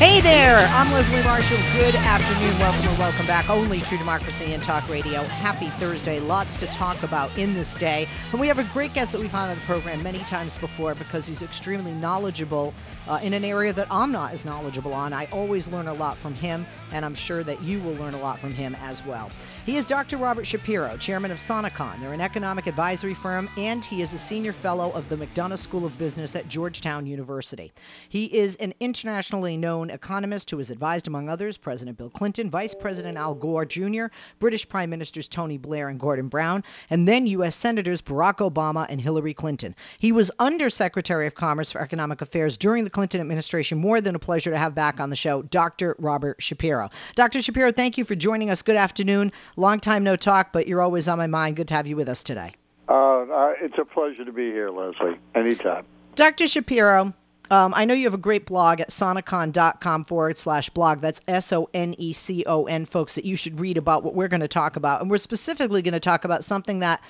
Hey there, I'm Leslie Marshall. Good afternoon, welcome or welcome back. Only True Democracy and Talk Radio. Happy Thursday. Lots to talk about in this day. And we have a great guest that we've had on the program many times before because he's extremely knowledgeable uh, in an area that I'm not as knowledgeable on. I always learn a lot from him, and I'm sure that you will learn a lot from him as well. He is Dr. Robert Shapiro, chairman of Sonecon. They're an economic advisory firm, and he is a senior fellow of the McDonough School of Business at Georgetown University. He is an internationally known economist who has advised, among others, President Bill Clinton, Vice President Al Gore Jr., British Prime Ministers Tony Blair and Gordon Brown, and then U.S. Senators Barack Obama and Hillary Clinton. He was Undersecretary of Commerce for Economic Affairs during the Clinton administration. More than a pleasure to have back on the show, Dr. Robert Shapiro. Dr. Shapiro, thank you for joining us. Good afternoon. Long time no talk, but you're always on my mind. Good to have you with us today. Uh, uh, it's a pleasure to be here, Leslie. Anytime. Dr. Shapiro, um, I know you have a great blog at sonecon.com forward slash blog. That's S O N E C O N, folks, that you should read about what we're going to talk about. And we're specifically going to talk about something that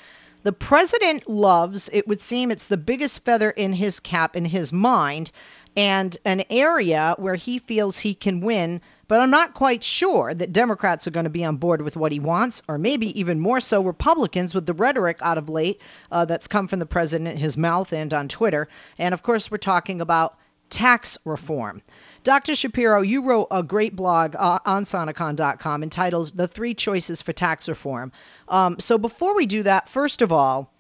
the president loves. It would seem it's the biggest feather in his cap, in his mind, and an area where he feels he can win. But I'm not quite sure that Democrats are going to be on board with what he wants, or maybe even more so Republicans with the rhetoric out of late uh, that's come from the president, his mouth, and on Twitter. And of course, we're talking about tax reform. Dr. Shapiro, you wrote a great blog uh, on Sonecon.com entitled The Three Choices for Tax Reform. Um, so before we do that, first of all,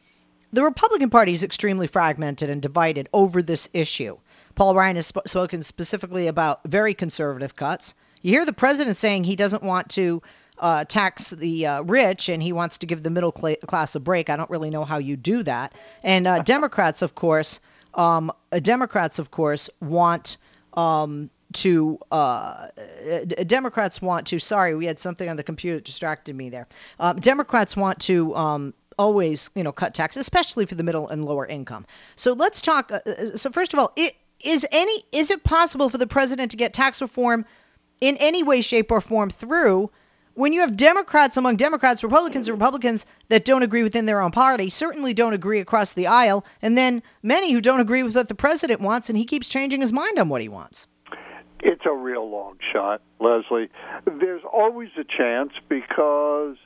the Republican Party is extremely fragmented and divided over this issue. Paul Ryan has sp- spoken specifically about very conservative cuts. You hear the president saying he doesn't want to uh, tax the uh, rich and he wants to give the middle cl- class a break. I don't really know how you do that. And uh, Democrats, of course, um, Democrats, of course, want um, to uh, Democrats want to. Sorry, we had something on the computer that distracted me there. Um, Democrats want to um, always, you know, cut taxes, especially for the middle and lower income. So let's talk. Uh, uh so first of all, it, is any is it possible for the president to get tax reform in any way, shape, or form through when you have Democrats among Democrats, Republicans and Republicans that don't agree within their own party, certainly don't agree across the aisle, and then many who don't agree with what the president wants, and he keeps changing his mind on what he wants. It's a real long shot, Leslie. There's always a chance because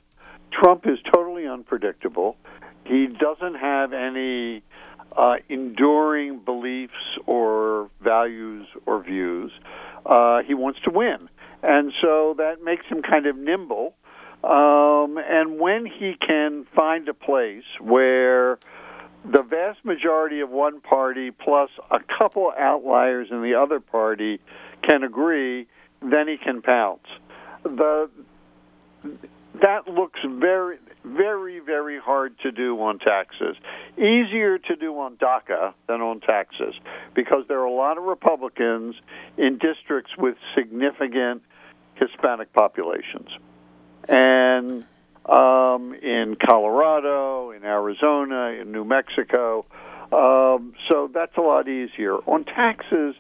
Trump is totally unpredictable. He doesn't have any uh, enduring beliefs or values or views. Uh, he wants to win. And so that makes him kind of nimble. Um, and when he can find a place where the vast majority of one party plus a couple outliers in the other party can agree, then he can pounce. The that looks very very, very hard to do on taxes. Easier to do on DACA than on taxes because there are a lot of Republicans in districts with significant Hispanic populations. And um, in Colorado, in Arizona, in New Mexico. Um, so that's a lot easier. On taxes,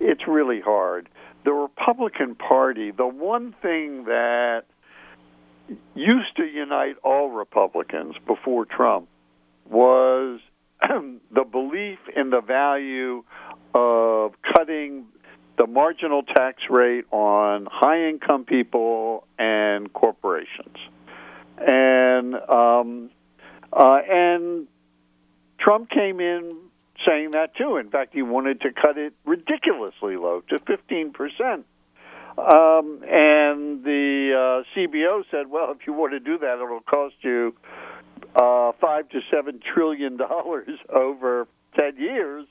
it's really hard. The Republican Party, the one thing that used to unite all Republicans before Trump was the belief in the value of cutting the marginal tax rate on high income people and corporations. And um, uh, and Trump came in saying that too. In fact, he wanted to cut it ridiculously low to 15 percent. Um, and the uh, CBO said, well, if you want to do that, it'll cost you uh, five to seven trillion dollars over ten years.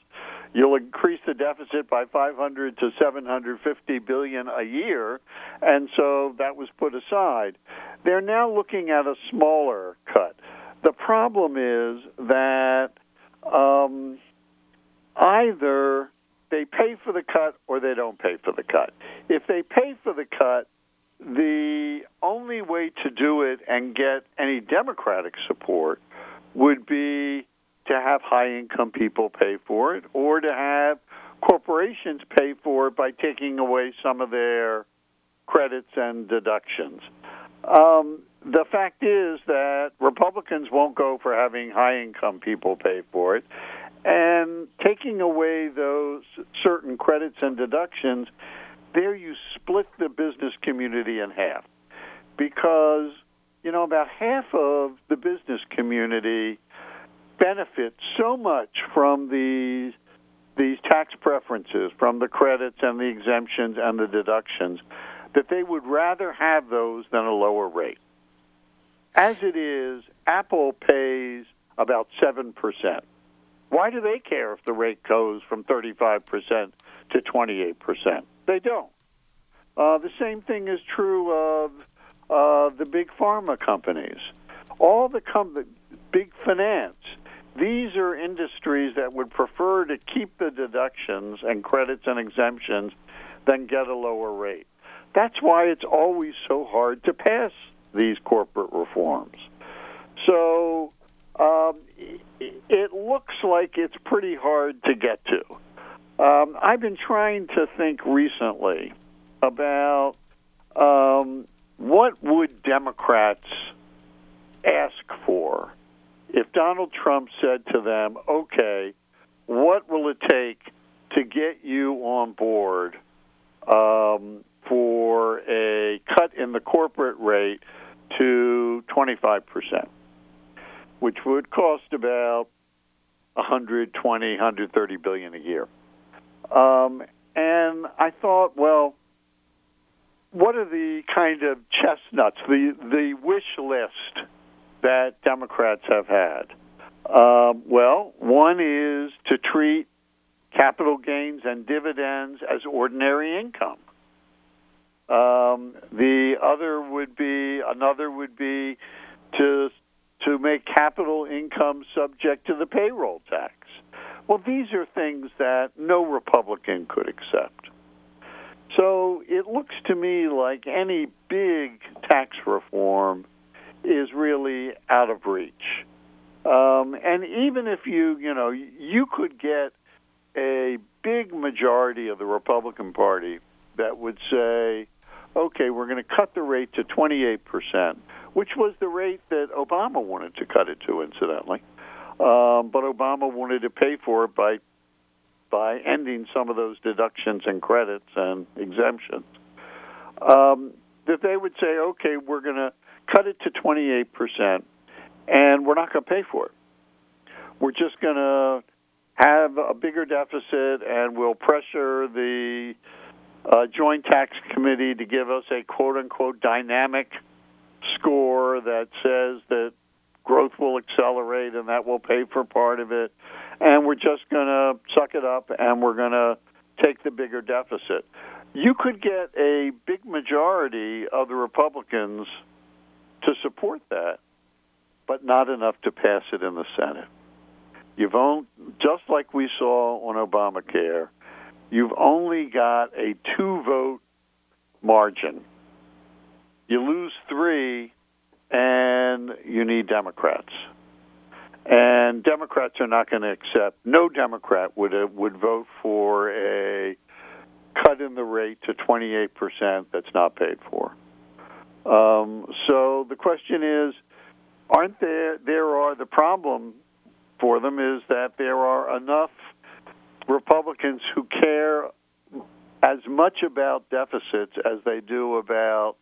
You'll increase the deficit by 500 to 750 billion a year, and so that was put aside. They're now looking at a smaller cut. The problem is that um, either they pay for the cut or they don't pay for the cut. If they pay for the cut, the only way to do it and get any Democratic support would be to have high income people pay for it or to have corporations pay for it by taking away some of their credits and deductions. Um, the fact is that Republicans won't go for having high income people pay for it. And taking away those certain credits and deductions there you split the business community in half because you know about half of the business community benefits so much from these these tax preferences, from the credits and the exemptions and the deductions, that they would rather have those than a lower rate. As it is, Apple pays about 7%. Why do they care if the rate goes from 35% to 28%? They don't. Uh, the same thing is true of uh, the big pharma companies. All the com- big finance. These are industries that would prefer to keep the deductions and credits and exemptions than get a lower rate. That's why it's always so hard to pass these corporate reforms. So um, it looks like it's pretty hard to get to. Um, I've been trying to think recently about um, what would Democrats ask for if Donald Trump said to them, "Okay, what will it take to get you on board um, for a cut in the corporate rate to 25 percent?" Which would cost about 120, 130 billion a year. Um, and I thought, well, what are the kind of chestnuts, the the wish list that Democrats have had? Um, well, one is to treat capital gains and dividends as ordinary income. Um, the other would be another would be to to make capital income subject to the payroll tax. Well, these are things that no Republican could accept. So it looks to me like any big tax reform is really out of reach. Um, and even if you, you know, you could get a big majority of the Republican Party that would say, okay, we're going to cut the rate to 28 percent which was the rate that Obama wanted to cut it to, incidentally. Um, but Obama wanted to pay for it by by ending some of those deductions and credits and exemptions. Um, that they would say, okay, we're going to cut it to 28 percent, and we're not going to pay for it. We're just going to have a bigger deficit, and we'll pressure the uh, Joint Tax Committee to give us a quote unquote dynamic score that says that growth will accelerate and that will pay for part of it. And we're just going to suck it up and we're going to take the bigger deficit. You could get a big majority of the Republicans to support that, but not enough to pass it in the Senate. You've only, just like we saw on Obamacare, you've only got a two vote margin you lose three, and you need Democrats. And Democrats are not going to accept. No Democrat would uh, would vote for a cut in the rate to 28 percent that's not paid for. Um, so the question is, aren't there? There are the problem for them is that there are enough Republicans who care as much about deficits as they do about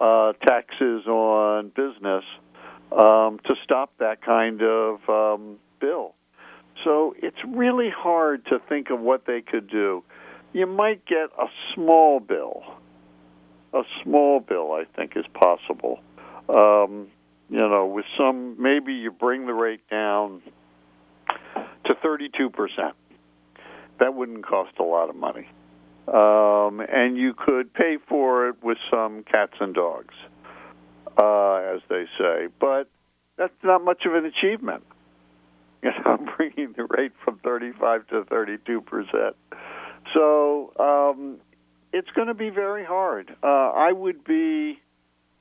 uh, taxes on business um, to stop that kind of um, bill. So it's really hard to think of what they could do. You might get a small bill. A small bill, I think, is possible. Um, you know, with some, maybe you bring the rate down to 32%. That wouldn't cost a lot of money um, and you could pay for it with some cats and dogs, uh, as they say. But that's not much of an achievement. You know, bringing the rate from 35 to 32 percent. So um, it's going to be very hard. Uh, I would be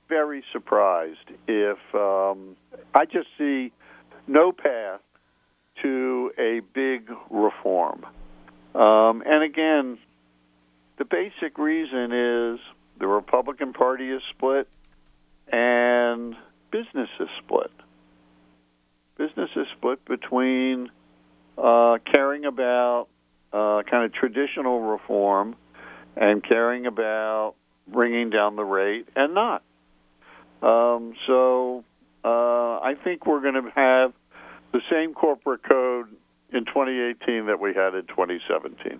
very surprised if um, I just see no path to a big reform. Um, and again, the basic reason is the Republican Party is split and business is split. Business is split between uh, caring about uh, kind of traditional reform and caring about bringing down the rate and not. Um, so uh, I think we're going to have the same corporate code in 2018 that we had in 2017.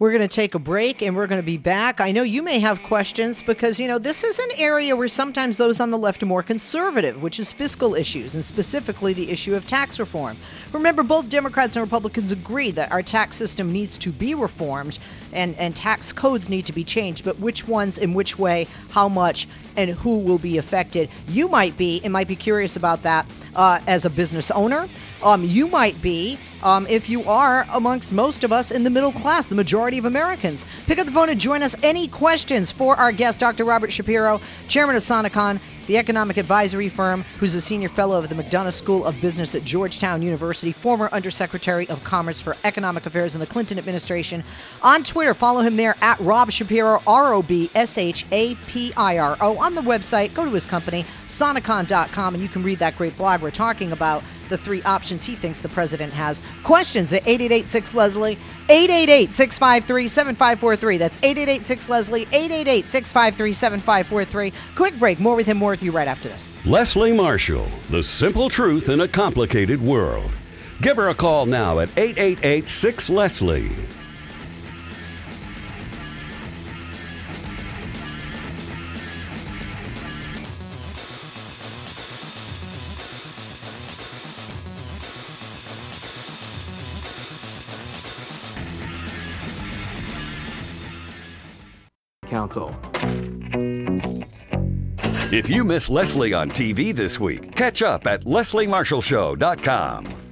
We're going to take a break and we're going to be back. I know you may have questions because, you know, this is an area where sometimes those on the left are more conservative, which is fiscal issues and specifically the issue of tax reform. Remember, both Democrats and Republicans agree that our tax system needs to be reformed and, and tax codes need to be changed, but which ones, in which way, how much, and who will be affected. You might be and might be curious about that uh, as a business owner. Um, you might be um, if you are amongst most of us in the middle class, the majority of Americans. Pick up the phone and join us. Any questions for our guest, Dr. Robert Shapiro, chairman of Sonecon, the economic advisory firm, who's a senior fellow of the McDonough School of Business at Georgetown University, former undersecretary of Commerce for Economic Affairs in the Clinton administration. On Twitter, follow him there at Rob Shapiro, R O B S H A P I R O. On the website, go to his company, sonecon.com, and you can read that great blog we're talking about the three options he thinks the president has. Questions at 888 Leslie, 888 653 7543. That's 888 6 Leslie, 888 653 7543. Quick break. More with him, more with you right after this. Leslie Marshall, the simple truth in a complicated world. Give her a call now at 888 6 Leslie. If you miss Leslie on TV this week, catch up at lesliemarshallshow.com.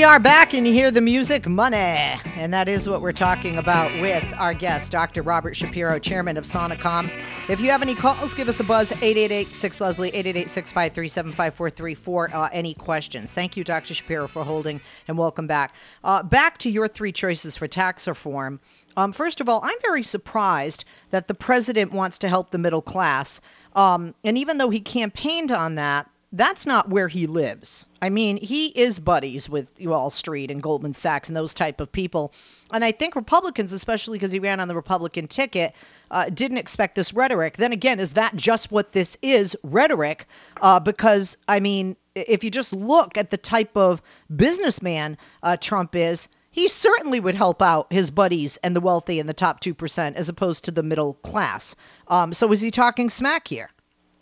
We are back, and you hear the music, money. And that is what we're talking about with our guest, Dr. Robert Shapiro, chairman of Sonecon. If you have any calls, give us a buzz, 888 6 Leslie, 888 653 7543 for uh, any questions. Thank you, Dr. Shapiro, for holding, and welcome back. Uh, back to your three choices for tax reform. Um, first of all, I'm very surprised that the president wants to help the middle class. Um, and even though he campaigned on that, that's not where he lives. I mean, he is buddies with Wall Street and Goldman Sachs and those type of people. And I think Republicans, especially because he ran on the Republican ticket, uh, didn't expect this rhetoric. Then again, is that just what this is, rhetoric? Uh, because, I mean, if you just look at the type of businessman uh, Trump is, he certainly would help out his buddies and the wealthy and the top 2% as opposed to the middle class. Um, so is he talking smack here?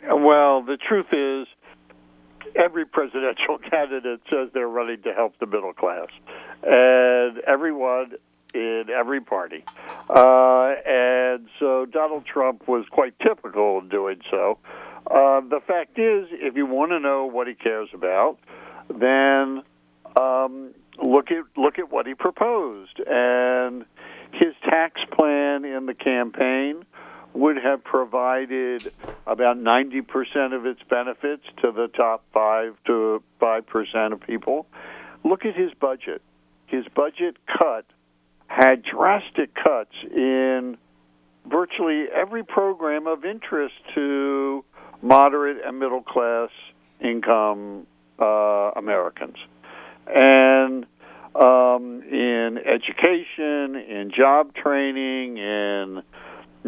Well, the truth is, every presidential candidate says they're running to help the middle class, and everyone in every party. Uh, and so Donald Trump was quite typical in doing so. Uh, the fact is, if you want to know what he cares about, then um, look at look at what he proposed and his tax plan in the campaign would have provided about 90% of its benefits to the top 5 to 5% of people. Look at his budget. His budget cut had drastic cuts in virtually every program of interest to moderate and middle class income uh, Americans. And um, in education, in job training, in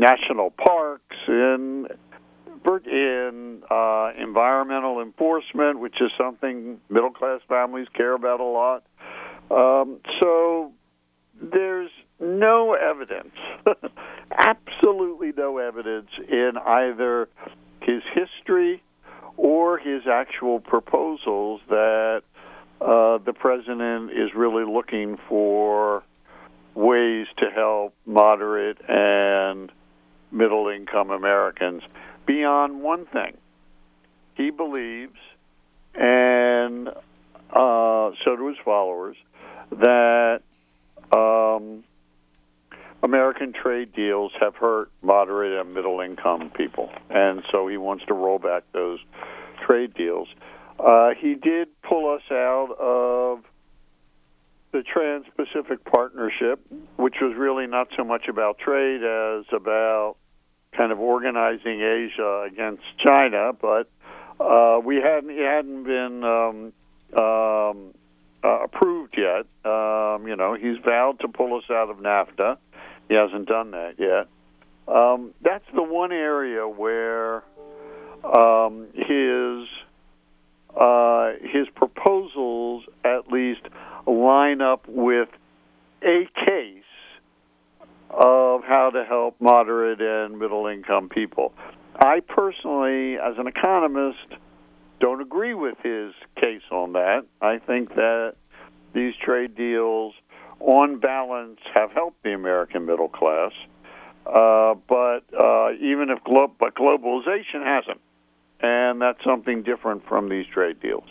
national parks, in in uh, environmental enforcement, which is something middle class families care about a lot. Um, so there's no evidence, absolutely no evidence in either his history or his actual proposals that uh, the president is really looking for ways to help moderate and middle income Americans beyond one thing. He believes, and uh, so do his followers, that um, American trade deals have hurt moderate and middle income people, and so he wants to roll back those trade deals. Uh, he did pull us out of the Trans Pacific Partnership, which was really not so much about trade as about kind of organizing Asia against China, but uh, we hadn't it hadn't been um, um, uh, approved yet. Um, you know, he's vowed to pull us out of NAFTA. He hasn't done that yet. Um, that's the one area where um, his uh, his proposals at least line up with a case of how to help moderate and middle income people. I personally, as an economist, don't agree with his case on that. I think that these trade deals, on balance, have helped the American middle class. Uh, but uh, even if glo- but globalization hasn't, and that's something different from these trade deals.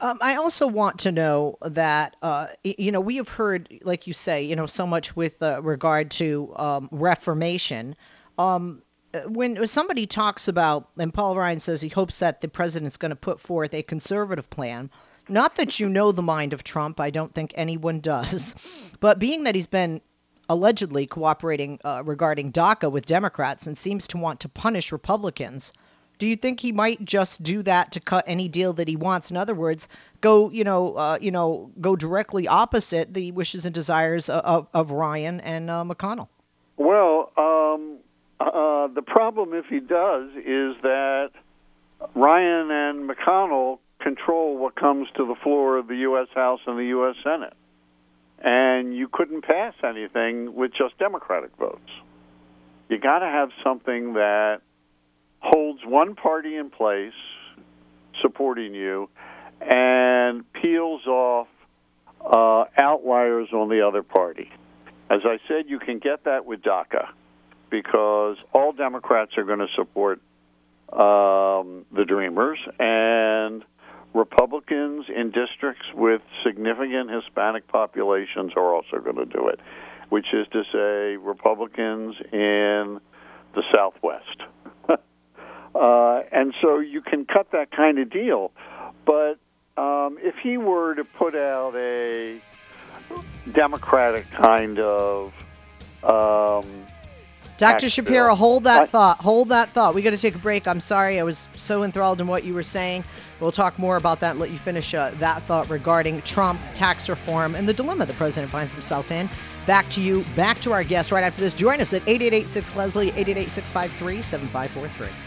Um, I also want to know that uh, you know we have heard, like you say, you know, so much with uh, regard to um, reformation. Um, when somebody talks about, and Paul Ryan says he hopes that the president's going to put forth a conservative plan. Not that you know the mind of Trump, I don't think anyone does, but being that he's been allegedly cooperating uh, regarding DACA with Democrats and seems to want to punish Republicans do you think he might just do that to cut any deal that he wants? In other words, go you know uh, you know go directly opposite the wishes and desires of, of Ryan and uh, McConnell. Well, um, uh, the problem if he does is that Ryan and McConnell control what comes to the floor of the U.S. House and the U.S. Senate, and you couldn't pass anything with just Democratic votes. You got to have something that holds one party in place supporting you and peels off uh, outliers on the other party. As I said, you can get that with DACA because all Democrats are going to support um, the Dreamers, and Republicans in districts with significant Hispanic populations are also going to do it, which is to say, Republicans in the Southwest. Uh, and so you can cut that kind of deal. But um, if he were to put out a Democratic kind of. Um, Dr. Shapiro, bill. hold that thought. Hold that thought. We got to take a break. I'm sorry. I was so enthralled in what you were saying. We'll talk more about that and let you finish uh, that thought regarding Trump, tax reform, and the dilemma the president finds himself in. Back to you, back to our guest right after this. Join us at 888 6 Leslie, 888 653 7543.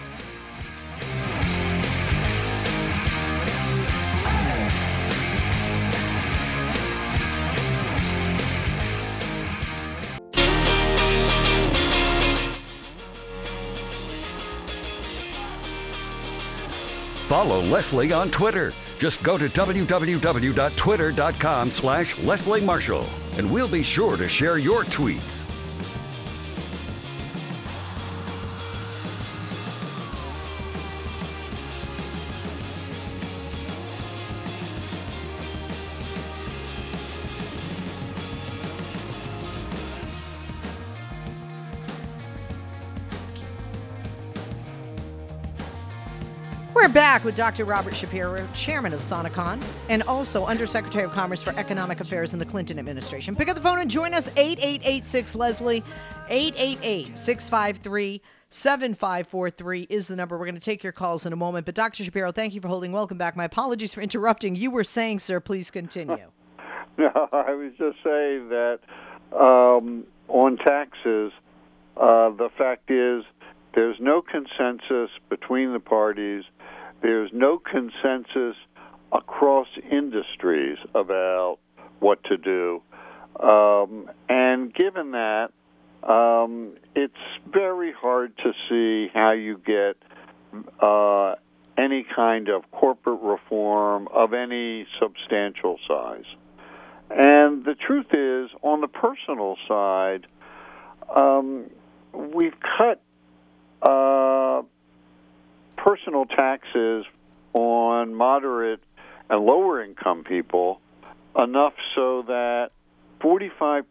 Follow Leslie on Twitter. Just go to www.twitter.com slash Leslie Marshall, and we'll be sure to share your tweets. Back with Dr. Robert Shapiro, chairman of Sonecon, and also Undersecretary of Commerce for Economic Affairs in the Clinton administration. Pick up the phone and join us 8886 Leslie 888 653 7543 is the number. We're going to take your calls in a moment. But Dr. Shapiro, thank you for holding. Welcome back. My apologies for interrupting. You were saying, sir, please continue. no, I was just saying that um, on taxes, uh, the fact is there's no consensus between the parties there's no consensus across industries about what to do. Um, and given that, um, it's very hard to see how you get uh, any kind of corporate reform of any substantial size. And the truth is, on the personal side, um, we've cut uh, personal taxes on moderate and lower income people enough so that 45%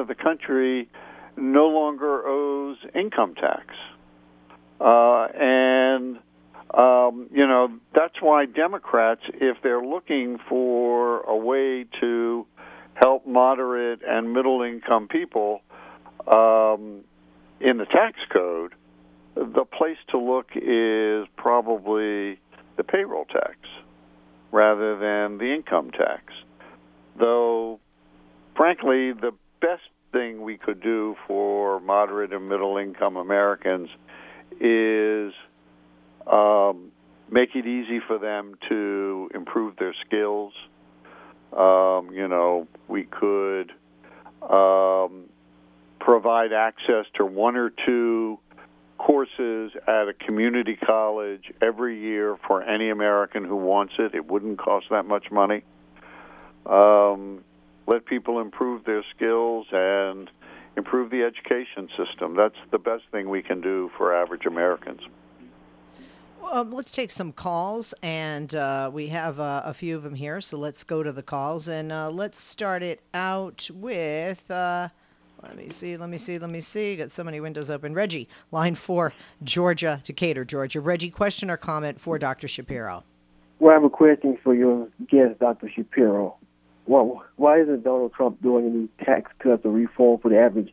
of the country no longer owes income tax. Uh, and Um, you know, that's why Democrats, if they're looking for a way to help moderate and middle income people um, in the tax code, the place to look is probably the payroll tax rather than the income tax. Though, frankly, the best thing we could do for moderate and middle income Americans is um, make it easy for them to improve their skills. Um, you know, we could um, provide access to one or two courses at a community college every year for any American who wants it. It wouldn't cost that much money. Um, let people improve their skills and improve the education system. That's the best thing we can do for average Americans. Um, let's take some calls, and uh, we have uh, a few of them here. So let's go to the calls, and uh, let's start it out with. Let me see, let me see, let me see. Got so many windows open. Reggie, line four, Georgia, Decatur, Georgia. Reggie, question or comment for Dr. Shapiro? Well, I have a question for your guest, Dr. Shapiro. Well, why isn't Donald Trump doing any tax cuts or reform for the average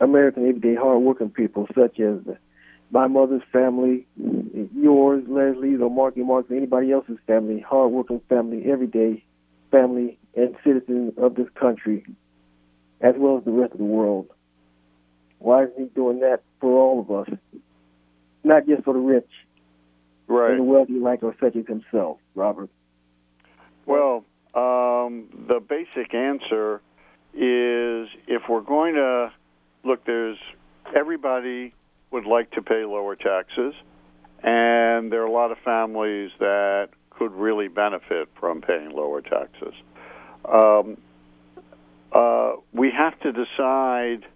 American, everyday, hardworking people, such as my mother's family, yours, Leslie's, or Marky Mark's, anybody else's family, hardworking family, everyday family, and citizens of this country, as well as the rest of the world? Why is he doing that for all of us, not just for the rich right. and the wealthy like or such as himself, Robert? Well, um, the basic answer is if we're going to look, there's everybody would like to pay lower taxes, and there are a lot of families that could really benefit from paying lower taxes. Um, uh, we have to decide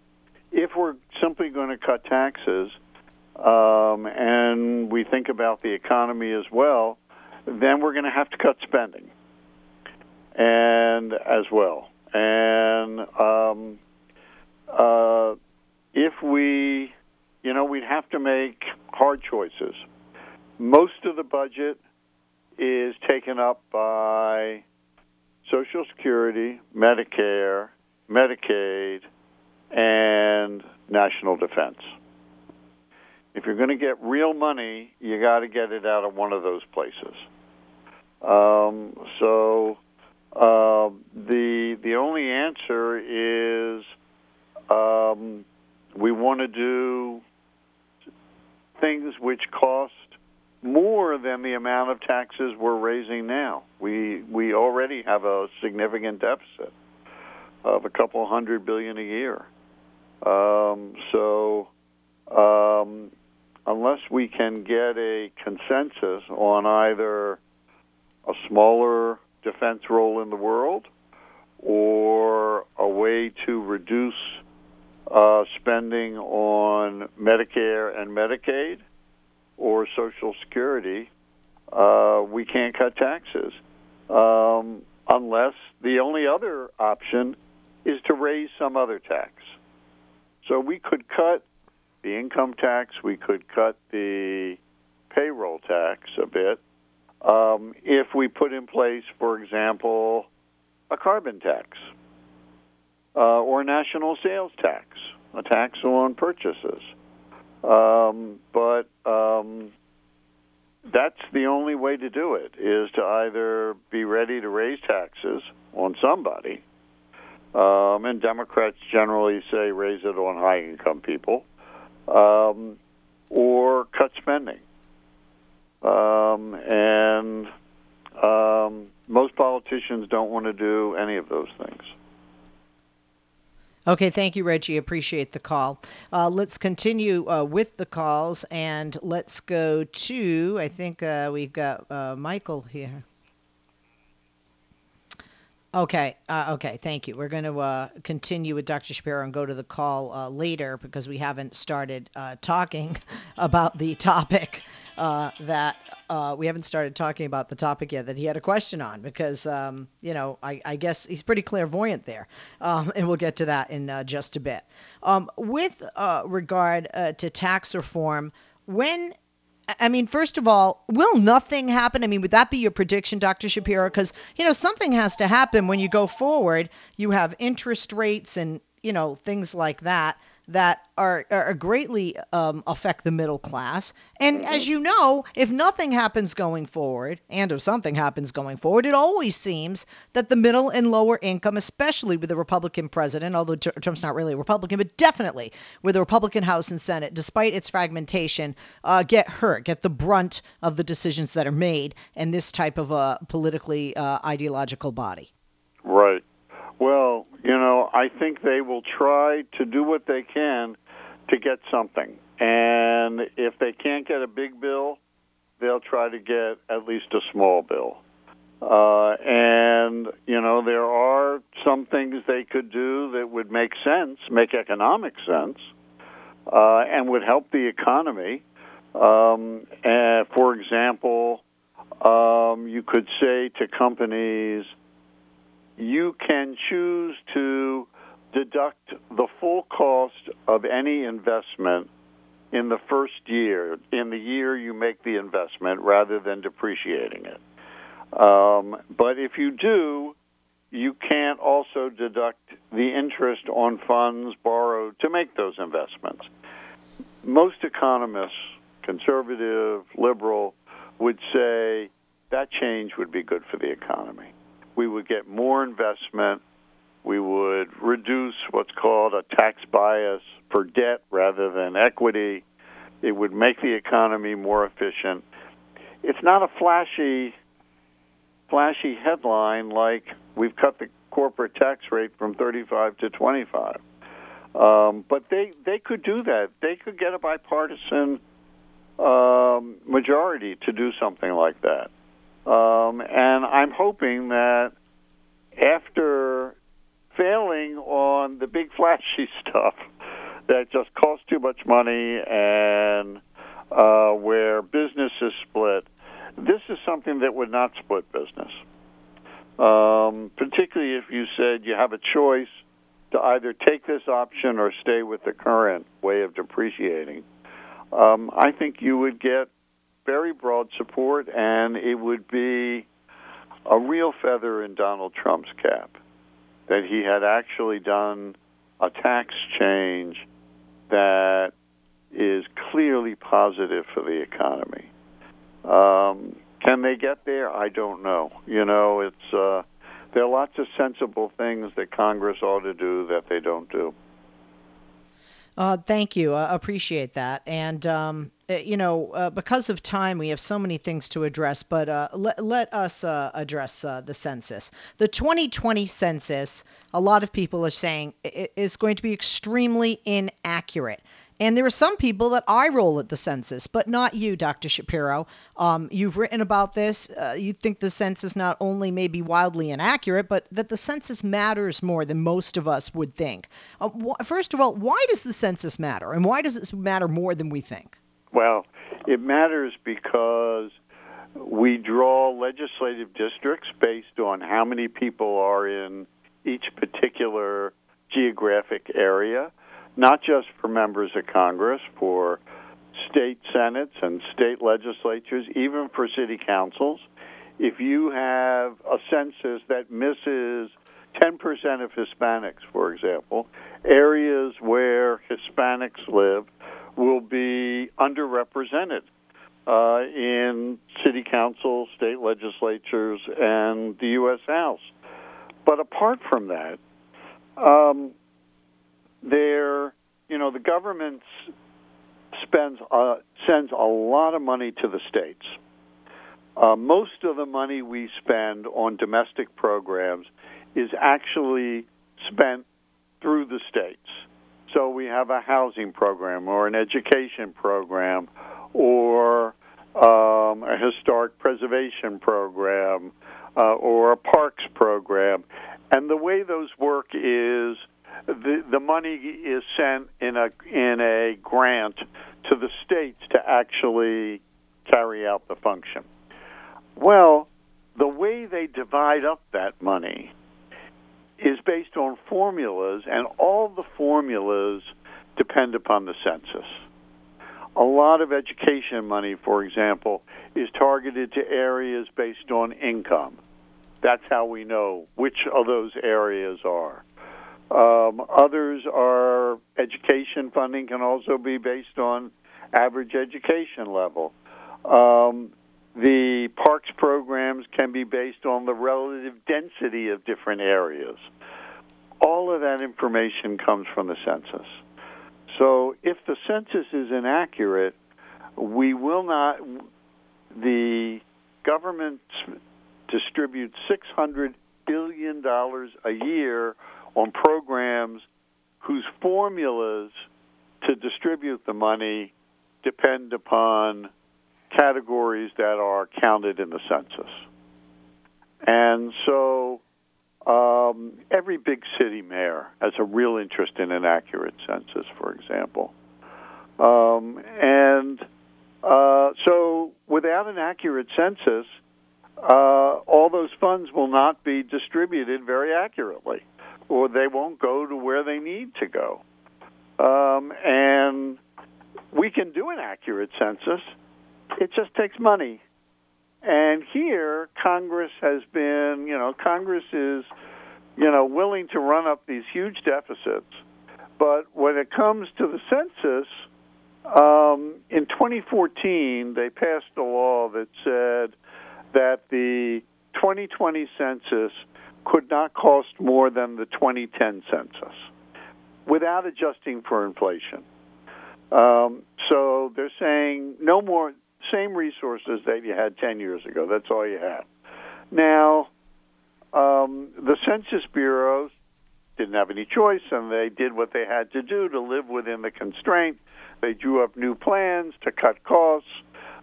if we're simply going to cut taxes um, and we think about the economy as well, then we're going to have to cut spending and as well. And um, uh, if we, you know, we'd have to make hard choices. Most of the budget is taken up by Social Security, Medicare, Medicaid, and national defense. If you're going to get real money, you got to get it out of one of those places. Um, so uh, the the only answer is um, we want to do things which cost more than the amount of taxes we're raising now. We we already have a significant deficit of a couple hundred billion a year. Um, so um, unless we can get a consensus on either a smaller defense role in the world or a way to reduce uh, spending on Medicare and Medicaid or Social Security, uh, we can't cut taxes. Um, unless the only other option is to raise some other tax. So we could cut the income tax, we could cut the payroll tax a bit um, if we put in place, for example, a carbon tax uh, or a national sales tax, a tax on purchases. Um, but um, that's the only way to do it is to either be ready to raise taxes on somebody, um, and Democrats generally say raise it on high income people, um, or cut spending. Um, and um, most politicians don't want to do any of those things. Okay, thank you, Reggie. Appreciate the call. Uh, let's continue uh, with the calls and let's go to, I think uh, we've got uh, Michael here. Okay, uh, okay, thank you. We're going to uh, continue with Dr. Shapiro and go to the call later because we haven't started talking about the topic uh, that uh, we haven't started talking about the topic yet that he had a question on because, um, you know, I, I, guess he's pretty clairvoyant there. Um, and we'll get to that in uh, just a bit. Um, with uh, regard uh, to tax reform, when I mean, first of all, will nothing happen? I mean, would that be your prediction, Dr. Shapiro? Because, you know, something has to happen when you go forward. You have interest rates and, you know, things like that that are, are greatly um, affect the middle class. And mm-hmm. as you know, if nothing happens going forward, and if something happens going forward, it always seems that the middle and lower income, especially with the Republican president, although Trump's not really a Republican, but definitely with the Republican House and Senate, despite its fragmentation, uh, get hurt, get the brunt of the decisions that are made in this type of a politically uh, ideological body. Right. Well, you know, I think they will try to do what they can to get something. And if they can't get a big bill, they'll try to get at least a small bill. Uh, and, you know, there are some things they could do that would make sense, make economic sense, uh, and would help the economy. Um, and for example, um, you could say to companies, you can choose to deduct the full cost of any investment in the first year, in the year you make the investment, rather than depreciating it. Um, but if you do, you can't also deduct the interest on funds borrowed to make those investments. Most economists, conservative, liberal, would say that change would be good for the economy we would get more investment. We would reduce what's called a tax bias for debt rather than equity. It would make the economy more efficient. It's not a flashy, flashy headline like we've cut the corporate tax rate from 35 to 25. Um, but they they could do that. They could get a bipartisan um, majority to do something like that. Um, and I'm hoping that after failing on the big flashy stuff that just costs too much money and uh, where business is split, this is something that would not split business. Um, particularly if you said you have a choice to either take this option or stay with the current way of depreciating. Um, I think you would get very broad support, and it would be a real feather in Donald Trump's cap that he had actually done a tax change that is clearly positive for the economy. Um, can they get there? I don't know. You know, it's uh, there are lots of sensible things that Congress ought to do that they don't do. Uh, thank you. I appreciate that. And, um, you know, uh, because of time, we have so many things to address, but uh, let, let us uh, address uh, the census. The 2020 census, a lot of people are saying, is going to be extremely inaccurate. And there are some people that I roll at the census, but not you, Dr. Shapiro. Um, you've written about this. Uh, you think the census not only may be wildly inaccurate, but that the census matters more than most of us would think. Uh, wh- first of all, why does the census matter, and why does it matter more than we think? Well, it matters because we draw legislative districts based on how many people are in each particular geographic area not just for members of Congress, for state senates and state legislatures, even for city councils. If you have a census that misses 10% of Hispanics, for example, areas where Hispanics live will be underrepresented uh, in city councils, state legislatures, and the U.S. House. But apart from that, um, there, you know, the government spends uh, sends a lot of money to the states. Uh, most of the money we spend on domestic programs is actually spent through the states. So we have a housing program or an education program or um, a historic preservation program uh, or a parks program. And the way those work is the the money is sent in a in a grant to the states to actually carry out the function. Well, the way they divide up that money is based on formulas, and all the formulas depend upon the census. a lot of education money, for example, is targeted to areas based on income. That's how we know which of those areas are. Um, others are education funding can also be based on average education level. Um, the parks programs can be based on the relative density of different areas. All of that information comes from the census. So if the census is inaccurate, we will not, the government distributes $600 billion a year on programs whose formulas to distribute the money depend upon categories that are counted in the census. And so um, every big city mayor has a real interest in an accurate census, for example. Um, and uh, so without an accurate census, uh, all those funds will not be distributed very accurately, or they won't go to where they need to go. Um, and we can do an accurate census it just takes money. And here, Congress has been, you know, Congress is, you know, willing to run up these huge deficits. But when it comes to the census, um, in 2014, they passed a law that said that the 2020 census could not cost more than the 2010 census without adjusting for inflation. Um, so they're saying no more same resources that you had 10 years ago. That's all you have. Now, um, the Census Bureau didn't have any choice, and they did what they had to do to live within the constraint. They drew up new plans to cut costs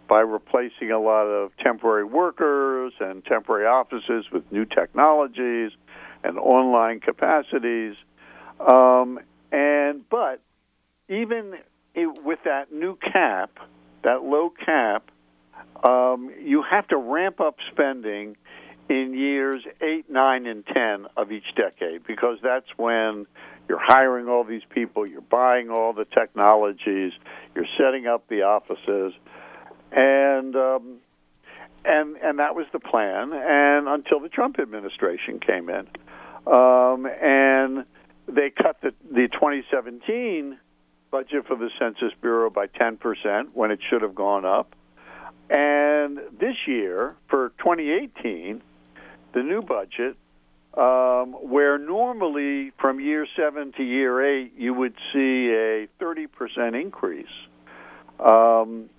by replacing a lot of temporary workers and temporary offices with new technologies and online capacities. Um, and but even it, with that new cap, that low cap, um, you have to ramp up spending in years 8, 9, and 10 of each decade because that's when you're hiring all these people, you're buying all the technologies, you're setting up the offices, and um, and and that was the plan. And until the Trump administration came in, um, and they cut the the 2017 budget for the Census Bureau by 10% when it should have gone up. And this year, for 2018, the new budget, um, where normally from year seven to year eight you would see a 30% increase, um,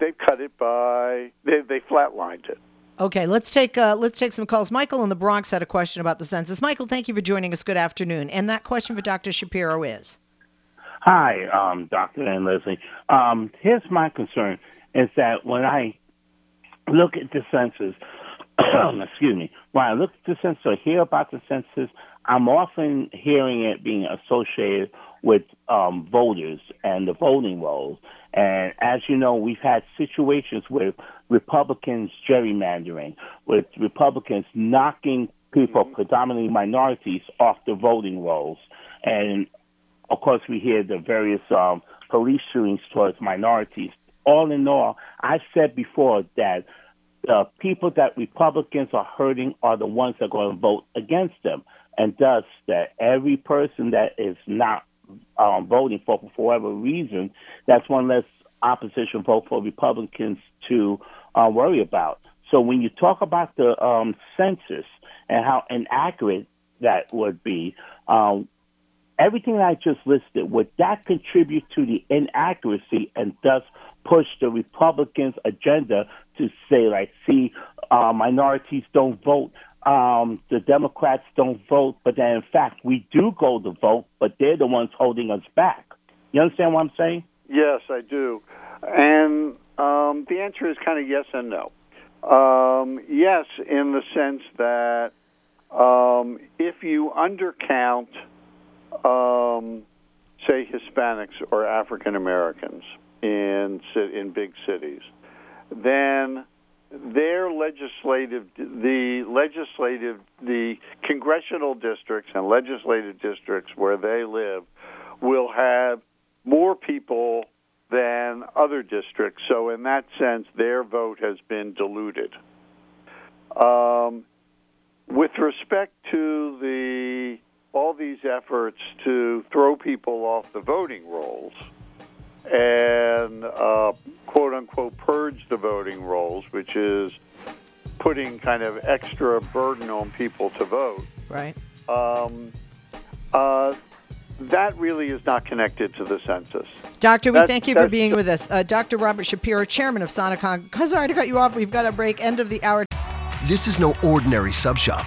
they've cut it by, they, they flatlined it. Okay, let's take uh, let's take some calls. Michael in the Bronx had a question about the census. Michael, thank you for joining us. Good afternoon. And that question for Dr. Shapiro is. Hi, um, Doctor and Leslie. Um, here's my concern: is that when I look at the census, excuse me, when I look at the census or hear about the census, I'm often hearing it being associated with um, voters and the voting rolls. And as you know, we've had situations with Republicans gerrymandering, with Republicans knocking people, mm-hmm. predominantly minorities, off the voting rolls. And of course, we hear the various um, police shootings towards minorities. All in all, I said before that the people that Republicans are hurting are the ones that are going to vote against them, and thus that every person that is not um, voting for for whatever reason, that's one less opposition vote for Republicans to uh, worry about. So when you talk about the um, census and how inaccurate that would be, um, everything I just listed, would that contribute to the inaccuracy and thus push the Republicans' agenda to say, like, see, uh, minorities don't vote, um, the Democrats don't vote, but then in fact we do go to vote, but they're the ones holding us back. You understand what I'm saying? Yes, I do. And um, the answer is kind of yes and no. Um, yes, in the sense that um, if you undercount um, say Hispanics or African Americans in in big cities, then their legislative the legislative the congressional districts and legislative districts where they live will have more people than other districts. So, in that sense, their vote has been diluted. Um, with respect to the all these efforts to throw people off the voting rolls and uh, quote unquote purge the voting rolls, which is putting kind of extra burden on people to vote. Right. Um, uh, that really is not connected to the census. Doctor, we That's- thank you for being with us. Uh, Dr. Robert Shapiro, chairman of Sonecon. Sorry to cut you off. We've got a break. End of the hour. This is no ordinary sub shop.